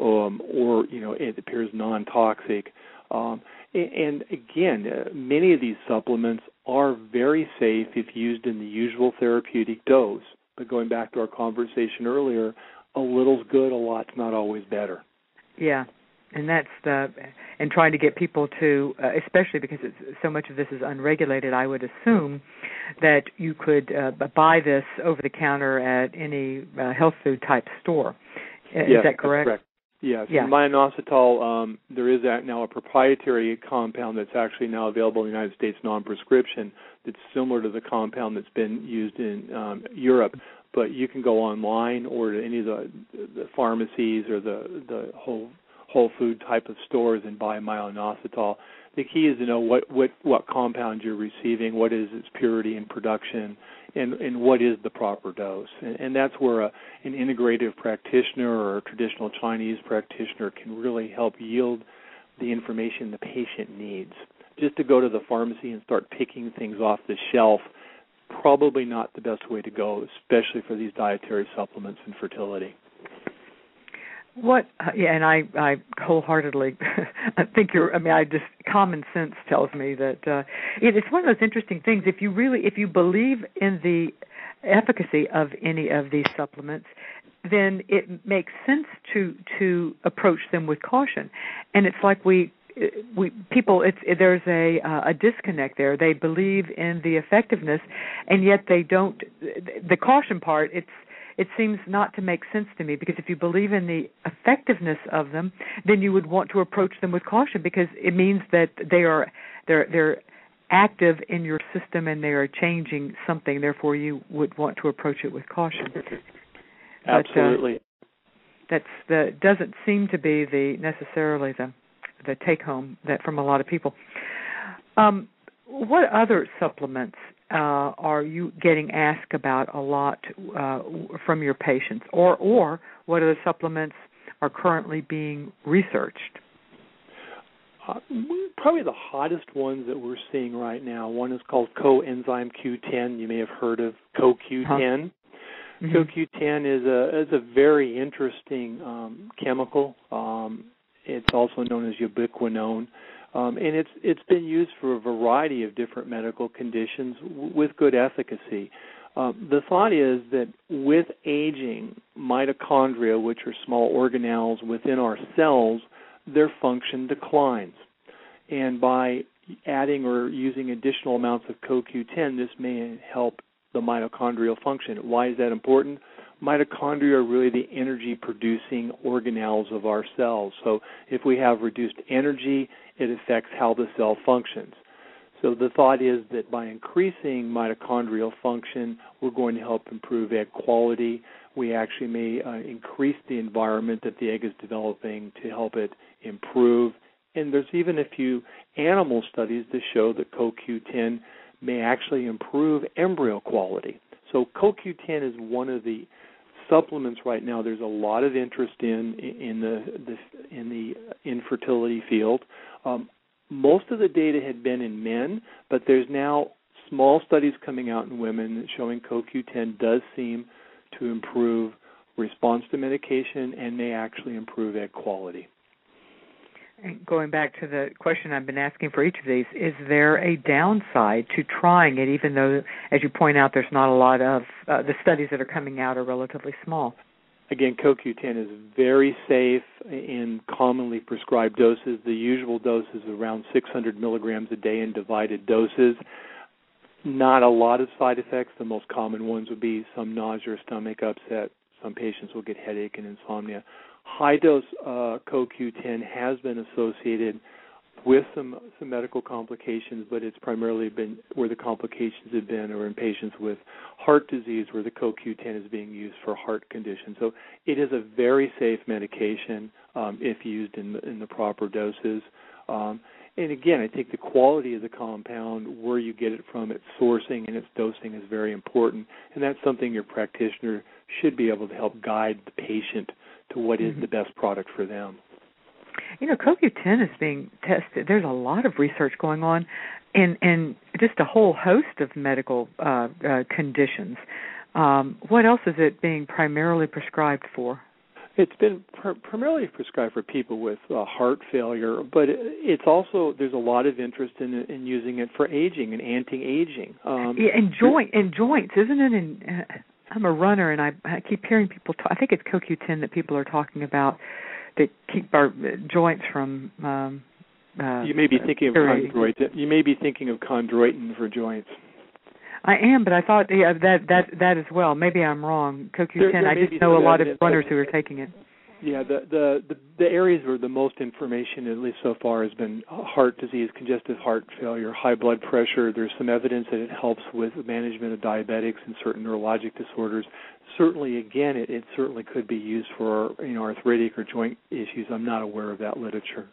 um, or you know, it appears non-toxic. Um, and again, uh, many of these supplements are very safe if used in the usual therapeutic dose. But going back to our conversation earlier, a little's good, a lot's not always better. Yeah, and that's the and trying to get people to, uh, especially because it's, so much of this is unregulated. I would assume that you could uh, buy this over the counter at any uh, health food type store. Uh, yes, is that correct? That's correct. Yes. Yeah. In myoinositol, um, there is now a proprietary compound that's actually now available in the United States non-prescription that's similar to the compound that's been used in um, Europe. But you can go online or to any of the, the pharmacies or the the whole whole food type of stores and buy myoinositol. The key is to know what what what compound you're receiving, what is its purity and production, and and what is the proper dose. And, and that's where a, an integrative practitioner or a traditional Chinese practitioner can really help yield the information the patient needs. Just to go to the pharmacy and start picking things off the shelf, probably not the best way to go, especially for these dietary supplements and fertility. What? Uh, yeah, and I I wholeheartedly I think you're. I mean, I just common sense tells me that uh, it, it's one of those interesting things. If you really, if you believe in the efficacy of any of these supplements, then it makes sense to to approach them with caution. And it's like we we people it's there's a uh, a disconnect there they believe in the effectiveness and yet they don't the caution part it's it seems not to make sense to me because if you believe in the effectiveness of them then you would want to approach them with caution because it means that they are they're they're active in your system and they are changing something therefore you would want to approach it with caution But, uh, Absolutely. that's the doesn't seem to be the necessarily the the take home that from a lot of people. Um, what other supplements uh, are you getting asked about a lot uh, from your patients, or or what other supplements are currently being researched? Uh, probably the hottest ones that we're seeing right now. One is called coenzyme Q10. You may have heard of CoQ10. Huh. Mhm. CoQ10 is a is a very interesting um, chemical. Um, it's also known as ubiquinone, um, and it's it's been used for a variety of different medical conditions w- with good efficacy. Um, the thought is that with aging, mitochondria, which are small organelles within our cells, their function declines, and by adding or using additional amounts of CoQ10, this may help the mitochondrial function. Why is that important? Mitochondria are really the energy producing organelles of our cells. So if we have reduced energy, it affects how the cell functions. So the thought is that by increasing mitochondrial function, we're going to help improve egg quality. We actually may uh, increase the environment that the egg is developing to help it improve. And there's even a few animal studies that show that CoQ10 may actually improve embryo quality. So CoQ10 is one of the supplements right now. There's a lot of interest in in the, the in the infertility field. Um, most of the data had been in men, but there's now small studies coming out in women showing CoQ10 does seem to improve response to medication and may actually improve egg quality. And going back to the question I've been asking for each of these, is there a downside to trying it, even though, as you point out, there's not a lot of uh, the studies that are coming out are relatively small? again, CoQ10 is very safe in commonly prescribed doses. The usual dose is around 600 milligrams a day in divided doses. Not a lot of side effects. The most common ones would be some nausea stomach upset. Some patients will get headache and insomnia. High dose uh, CoQ10 has been associated with some some medical complications, but it's primarily been where the complications have been, or in patients with heart disease, where the CoQ10 is being used for heart conditions. So it is a very safe medication um, if used in the, in the proper doses. Um, and again, I think the quality of the compound, where you get it from, its sourcing and its dosing is very important, and that's something your practitioner should be able to help guide the patient to what is mm-hmm. the best product for them. You know, CoQ10 is being tested. There's a lot of research going on in in just a whole host of medical uh, uh, conditions. Um, what else is it being primarily prescribed for? It's been pr- primarily prescribed for people with uh, heart failure, but it's also there's a lot of interest in in using it for aging and anti-aging. Um, yeah, and joint and joints, isn't it? And uh, I'm a runner, and I, I keep hearing people. Talk, I think it's CoQ10 that people are talking about that keep our joints from. Um, uh, you may be thinking of chondroitin. You may be thinking of chondroitin for joints. I am, but I thought yeah, that that that as well. Maybe I'm wrong. CoQ10. I just know a lot of runners who are taking it. Yeah, the, the the the areas where the most information, at least so far, has been heart disease, congestive heart failure, high blood pressure. There's some evidence that it helps with management of diabetics and certain neurologic disorders. Certainly, again, it, it certainly could be used for you know arthritic or joint issues. I'm not aware of that literature.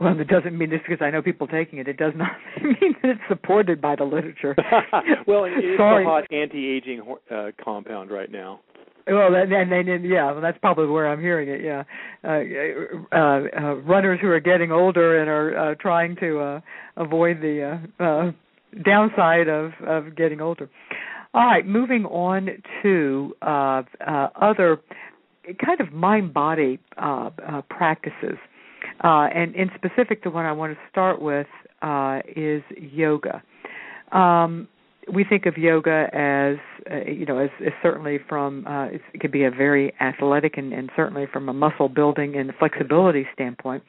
Well, it doesn't mean just because I know people taking it, it does not mean that it's supported by the literature. well, it's a hot anti-aging uh, compound right now. Well, and then yeah, well, that's probably where I'm hearing it. Yeah, uh, uh, uh, runners who are getting older and are uh, trying to uh, avoid the uh, uh, downside of of getting older. All right, moving on to uh, uh, other kind of mind body uh, uh, practices, uh, and in specific, the one I want to start with uh, is yoga. Um, we think of yoga as uh, you know as, as certainly from uh, it could be a very athletic and, and certainly from a muscle building and flexibility standpoint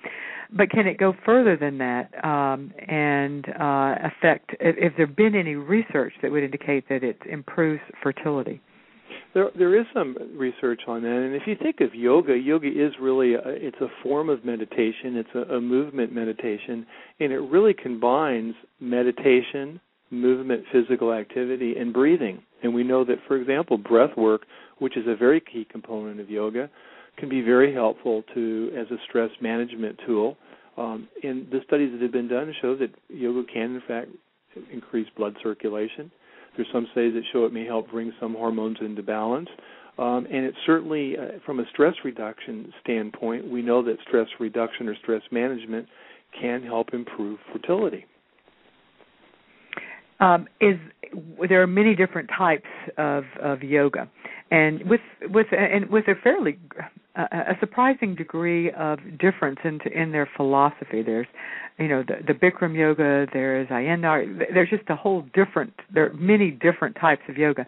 but can it go further than that um, and uh, affect if, if there been any research that would indicate that it improves fertility there there is some research on that and if you think of yoga yoga is really a, it's a form of meditation it's a, a movement meditation and it really combines meditation movement, physical activity, and breathing. And we know that, for example, breath work, which is a very key component of yoga, can be very helpful to as a stress management tool. Um, and the studies that have been done show that yoga can, in fact, increase blood circulation. There's some studies that show it may help bring some hormones into balance. Um, and it certainly, uh, from a stress reduction standpoint, we know that stress reduction or stress management can help improve fertility um, is there are many different types of, of yoga, and with with and with a fairly uh, a surprising degree of difference in in their philosophy. There's you know the, the Bikram yoga, there is Iyengar. There's just a whole different. There are many different types of yoga.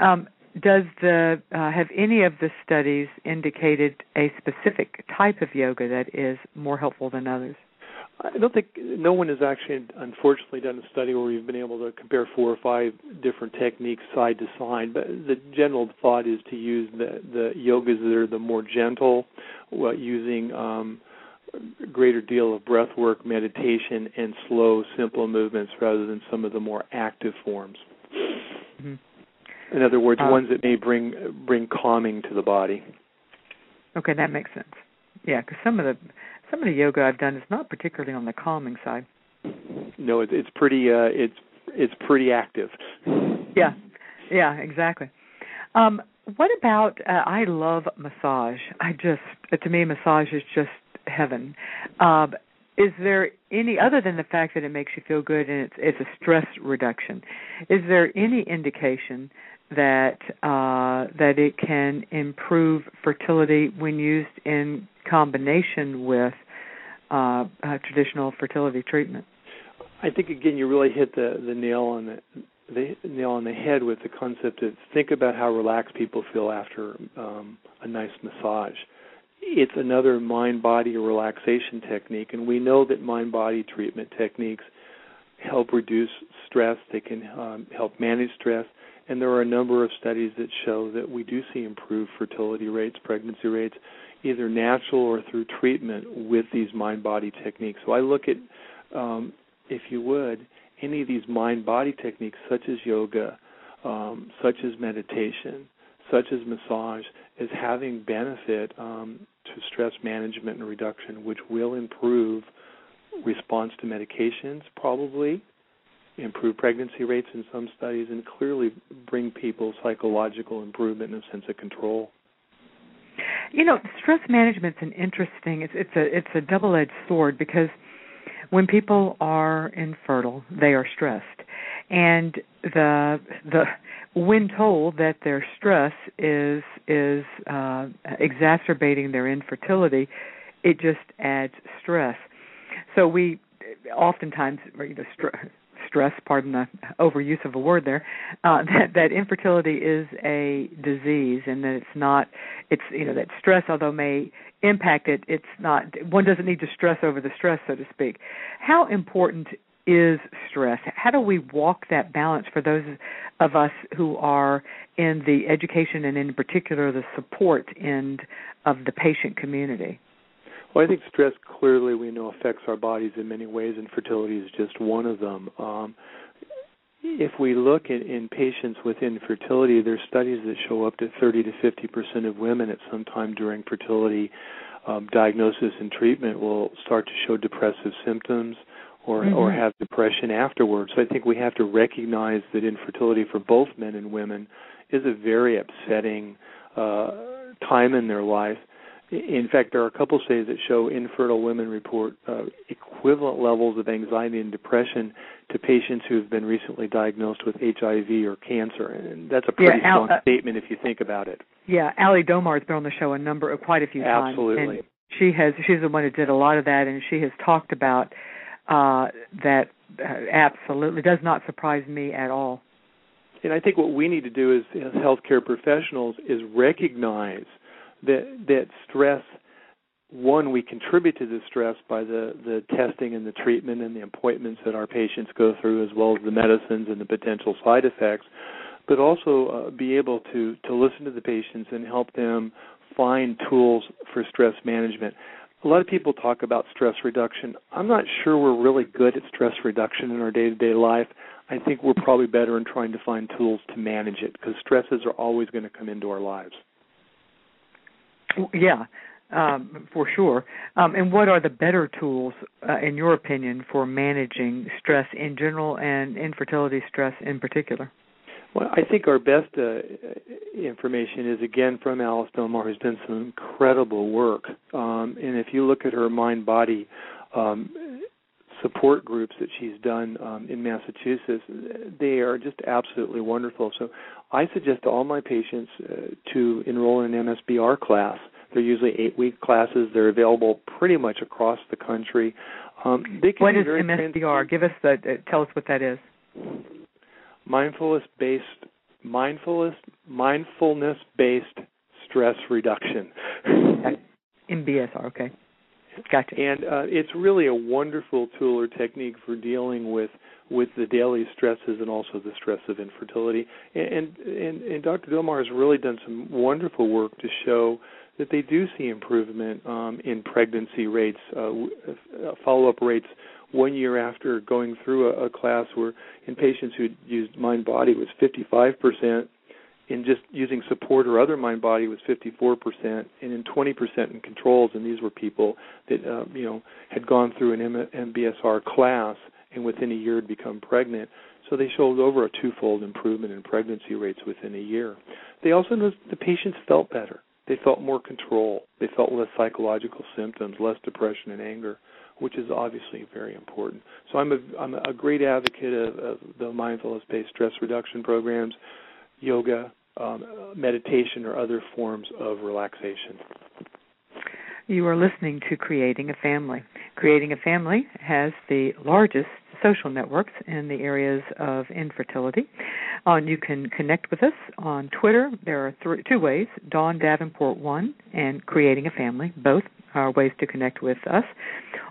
Um, does the uh, have any of the studies indicated a specific type of yoga that is more helpful than others? I don't think no one has actually, unfortunately, done a study where we've been able to compare four or five different techniques side to side. But the general thought is to use the the yogas that are the more gentle, well, using um, a greater deal of breath work, meditation, and slow, simple movements rather than some of the more active forms. Mm-hmm. In other words, um, ones that may bring bring calming to the body. Okay, that makes sense. Yeah, because some of the some of the yoga I've done is not particularly on the calming side. No, it's it's pretty uh it's it's pretty active. Yeah. Yeah, exactly. Um what about uh, I love massage. I just uh, to me massage is just heaven. Um is there any other than the fact that it makes you feel good and it's it's a stress reduction is there any indication that uh, that it can improve fertility when used in combination with uh, traditional fertility treatment. I think again you really hit the the nail on the the nail on the head with the concept of think about how relaxed people feel after um, a nice massage. It's another mind body relaxation technique, and we know that mind body treatment techniques help reduce stress, they can um, help manage stress, and there are a number of studies that show that we do see improved fertility rates, pregnancy rates, either natural or through treatment with these mind body techniques. So I look at, um, if you would, any of these mind body techniques, such as yoga, um, such as meditation, such as massage, as having benefit um, to stress management and reduction, which will improve response to medications, probably improve pregnancy rates in some studies, and clearly bring people psychological improvement and a sense of control. You know, stress management's an interesting. It's it's a it's a double edged sword because when people are infertile, they are stressed, and the the when told that their stress is is uh, exacerbating their infertility, it just adds stress. So we oftentimes you know, stress, pardon the overuse of a word there, uh, that, that infertility is a disease and that it's not, it's, you know, that stress, although may impact it, it's not, one doesn't need to stress over the stress, so to speak. How important is stress? How do we walk that balance for those of us who are in the education and in particular the support end of the patient community? Well, I think stress clearly we know affects our bodies in many ways, and fertility is just one of them. Um, if we look at in patients with infertility, there's studies that show up to 30 to 50 percent of women at some time during fertility um, diagnosis and treatment will start to show depressive symptoms or mm-hmm. or have depression afterwards. So I think we have to recognize that infertility for both men and women is a very upsetting uh, time in their life in fact, there are a couple studies that show infertile women report uh, equivalent levels of anxiety and depression to patients who have been recently diagnosed with HIV or cancer, and that's a pretty yeah, strong uh, statement if you think about it. Yeah, Ali Domar has been on the show a number, of quite a few times. Absolutely. And she has. She's the one who did a lot of that, and she has talked about uh, that. Uh, absolutely, does not surprise me at all. And I think what we need to do as, as healthcare professionals is recognize that that stress one we contribute to the stress by the the testing and the treatment and the appointments that our patients go through as well as the medicines and the potential side effects but also uh, be able to to listen to the patients and help them find tools for stress management. A lot of people talk about stress reduction. I'm not sure we're really good at stress reduction in our day-to-day life. I think we're probably better in trying to find tools to manage it because stresses are always going to come into our lives yeah, um, for sure. Um, and what are the better tools, uh, in your opinion, for managing stress in general and infertility stress in particular? Well, I think our best uh, information is again from Alice Domar, who's done some incredible work. Um, and if you look at her mind body um, support groups that she's done um, in Massachusetts, they are just absolutely wonderful. So I suggest to all my patients uh, to enroll in an MSBR class. They're usually eight week classes. They're available pretty much across the country. Um, they can what is MSBR? Give us the uh, tell us what that is. Mindfulness based mindfulness mindfulness based stress reduction. MBSR, okay. Gotcha. And uh, it's really a wonderful tool or technique for dealing with with the daily stresses and also the stress of infertility. And and, and Dr. Domar has really done some wonderful work to show that they do see improvement um, in pregnancy rates, uh, uh follow up rates one year after going through a, a class where in patients who used mind body was 55 percent in just using support or other mind body was 54%, and in 20% in controls, and these were people that uh, you know had gone through an MBSR class and within a year had become pregnant. So they showed over a twofold improvement in pregnancy rates within a year. They also noticed the patients felt better. They felt more control. They felt less psychological symptoms, less depression and anger, which is obviously very important. So I'm a I'm a great advocate of, of the mindfulness-based stress reduction programs yoga, um, meditation, or other forms of relaxation. You are listening to Creating a Family. Creating a Family has the largest social networks in the areas of infertility. Uh, you can connect with us on Twitter. There are th- two ways Dawn Davenport 1 and Creating a Family, both are ways to connect with us.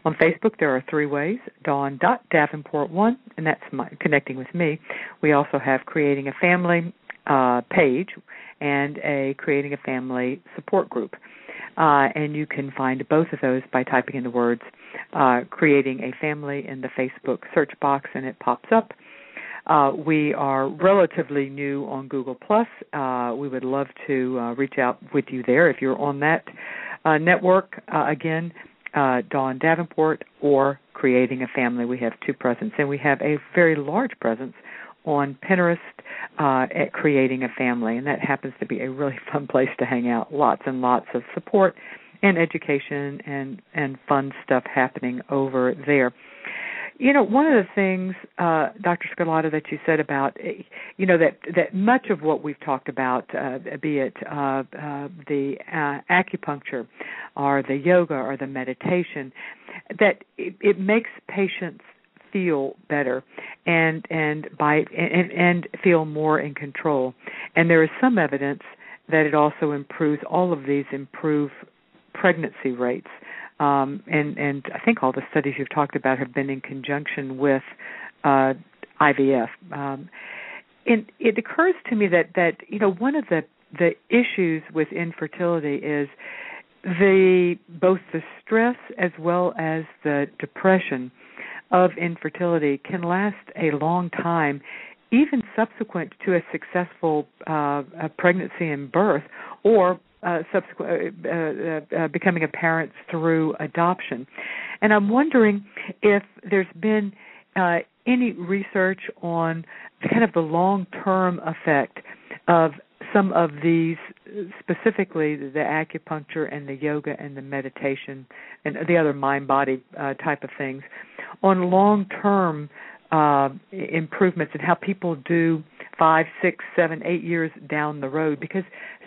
On Facebook, there are three ways Dawn.Davenport1, and that's my, connecting with me. We also have Creating a Family uh, page and a Creating a Family support group. Uh, and you can find both of those by typing in the words uh, creating a family in the Facebook search box and it pops up. Uh, we are relatively new on Google Plus. Uh, we would love to uh, reach out with you there if you're on that uh, network. again, Dawn Davenport or Creating a Family. We have two presence, and we have a very large presence on Pinterest uh, at creating a family, and that happens to be a really fun place to hang out. Lots and lots of support and education and and fun stuff happening over there. You know, one of the things, uh, Dr. Sgarlata, that you said about, eh, you know, that that much of what we've talked about, uh, be it uh, uh, the uh, acupuncture, or the yoga, or the meditation, that it, it makes patients feel better and and by and, and feel more in control. And there is some evidence that it also improves all of these improve pregnancy rates. Um, and and I think all the studies you've talked about have been in conjunction with uh, IVF. Um, and it occurs to me that that you know one of the the issues with infertility is the both the stress as well as the depression of infertility can last a long time, even subsequent to a successful uh, pregnancy and birth, or uh, subsequent uh, uh, uh, becoming a parent through adoption. And I'm wondering if there's been uh, any research on kind of the long-term effect of some of these, specifically the acupuncture and the yoga and the meditation and the other mind-body type of things, on long-term uh, improvements and how people do five, six, seven, eight years down the road because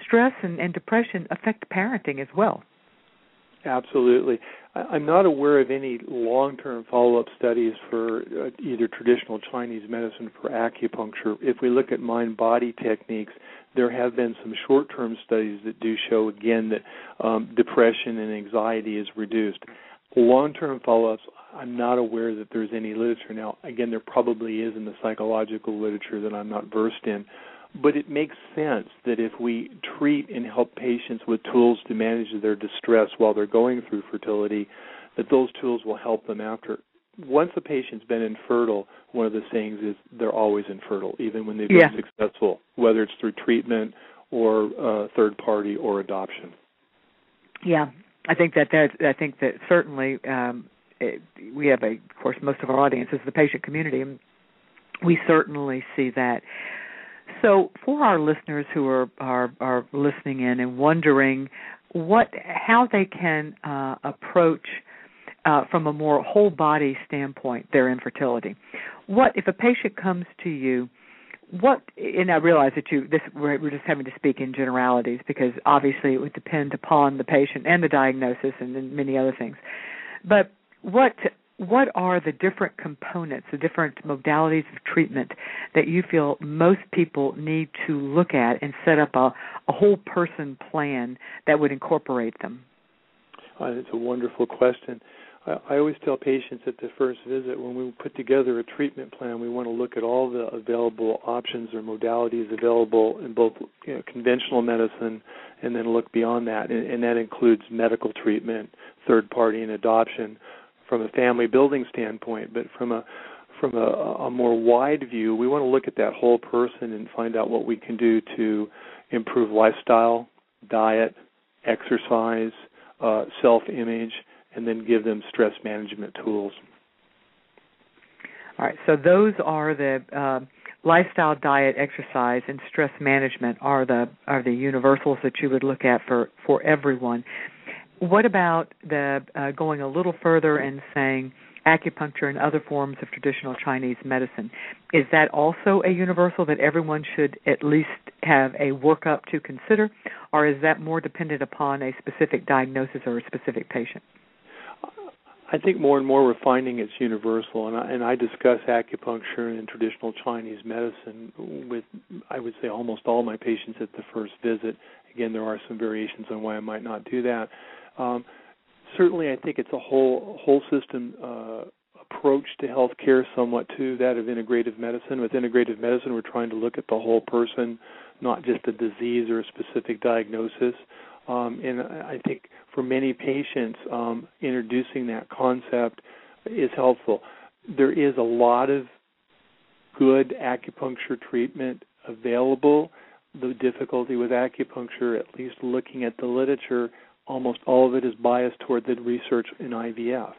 stress and, and depression affect parenting as well. Absolutely. I'm not aware of any long-term follow-up studies for uh, either traditional Chinese medicine for acupuncture. If we look at mind-body techniques, there have been some short-term studies that do show again that um, depression and anxiety is reduced. Long-term follow-ups, I'm not aware that there's any literature now. Again, there probably is in the psychological literature that I'm not versed in. But it makes sense that if we treat and help patients with tools to manage their distress while they're going through fertility, that those tools will help them after. Once a patient's been infertile, one of the sayings is they're always infertile, even when they've yeah. been successful, whether it's through treatment or uh, third party or adoption. Yeah, I think that that I think that certainly um, it, we have a, of course, most of our audience is the patient community, and we certainly see that. So, for our listeners who are are, are listening in and wondering what how they can uh, approach uh, from a more whole body standpoint their infertility, what if a patient comes to you? What and I realize that you this we're, we're just having to speak in generalities because obviously it would depend upon the patient and the diagnosis and, and many other things. But what what are the different components, the different modalities of treatment that you feel most people need to look at and set up a, a whole person plan that would incorporate them? Uh, it's a wonderful question. I, I always tell patients at the first visit when we put together a treatment plan, we want to look at all the available options or modalities available in both you know, conventional medicine and then look beyond that. And, and that includes medical treatment, third party, and adoption from a family building standpoint, but from a from a, a more wide view, we want to look at that whole person and find out what we can do to improve lifestyle, diet, exercise, uh, self-image, and then give them stress management tools. All right, so those are the uh, lifestyle, diet, exercise, and stress management are the are the universals that you would look at for for everyone. What about the uh, going a little further and saying acupuncture and other forms of traditional Chinese medicine? Is that also a universal that everyone should at least have a workup to consider, or is that more dependent upon a specific diagnosis or a specific patient? I think more and more we're finding it's universal, and I, and I discuss acupuncture and traditional Chinese medicine with, I would say, almost all my patients at the first visit. Again, there are some variations on why I might not do that. Um, certainly, I think it's a whole whole system uh, approach to healthcare, somewhat to that of integrative medicine. With integrative medicine, we're trying to look at the whole person, not just a disease or a specific diagnosis. Um, and I think for many patients, um, introducing that concept is helpful. There is a lot of good acupuncture treatment available. The difficulty with acupuncture, at least looking at the literature, almost all of it is biased toward the research in IVF.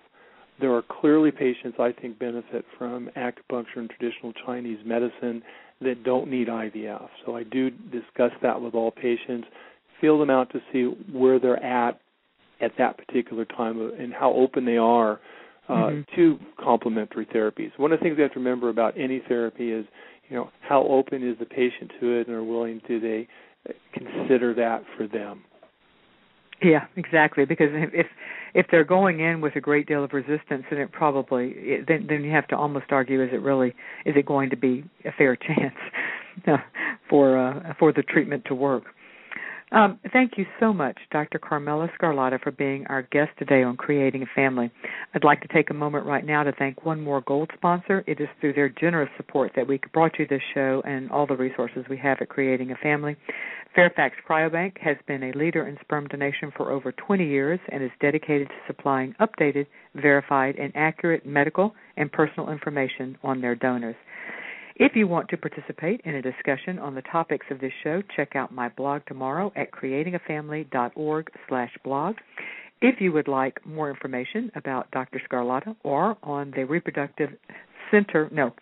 There are clearly patients I think benefit from acupuncture and traditional Chinese medicine that don't need IVF. So I do discuss that with all patients feel them out to see where they're at at that particular time and how open they are uh, mm-hmm. to complementary therapies. One of the things we have to remember about any therapy is, you know, how open is the patient to it, and are willing do they consider that for them. Yeah, exactly. Because if if they're going in with a great deal of resistance, then it probably it, then then you have to almost argue: is it really is it going to be a fair chance uh, for uh, for the treatment to work? Um, thank you so much, Dr. Carmela Sgarlata, for being our guest today on Creating a Family. I'd like to take a moment right now to thank one more gold sponsor. It is through their generous support that we brought you this show and all the resources we have at Creating a Family. Fairfax Cryobank has been a leader in sperm donation for over 20 years and is dedicated to supplying updated, verified, and accurate medical and personal information on their donors. If you want to participate in a discussion on the topics of this show, check out my blog tomorrow at creatingafamily.org slash blog. If you would like more information about Dr. Sgarlata or on the Reproductive Center, no,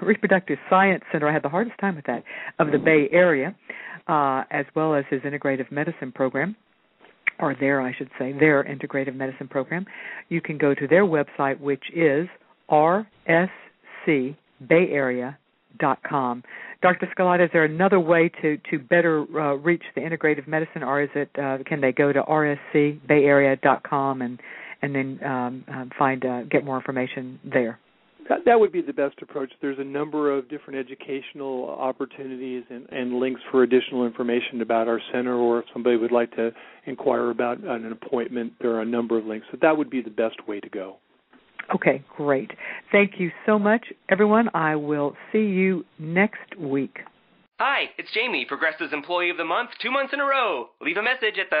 Reproductive Science Center, I had the hardest time with that, of the Bay Area, uh, as well as his integrative medicine program, or their, I should say, their integrative medicine program, you can go to their website, which is RSC Bay Area dot com. Dr. Sgarlata, is there another way to to better uh, reach the integrative medicine, or is it uh, can they go to rscbayarea.com and and then um, um, find uh, get more information there? That, that would be the best approach. There's a number of different educational opportunities and, and links for additional information about our center, or if somebody would like to inquire about an appointment, there are a number of links. So that would be the best way to go. Okay, great. Thank you so much, everyone. I will see you next week. Hi, it's Jamie, Progressive's Employee of the Month, two months in a row. Leave a message at the.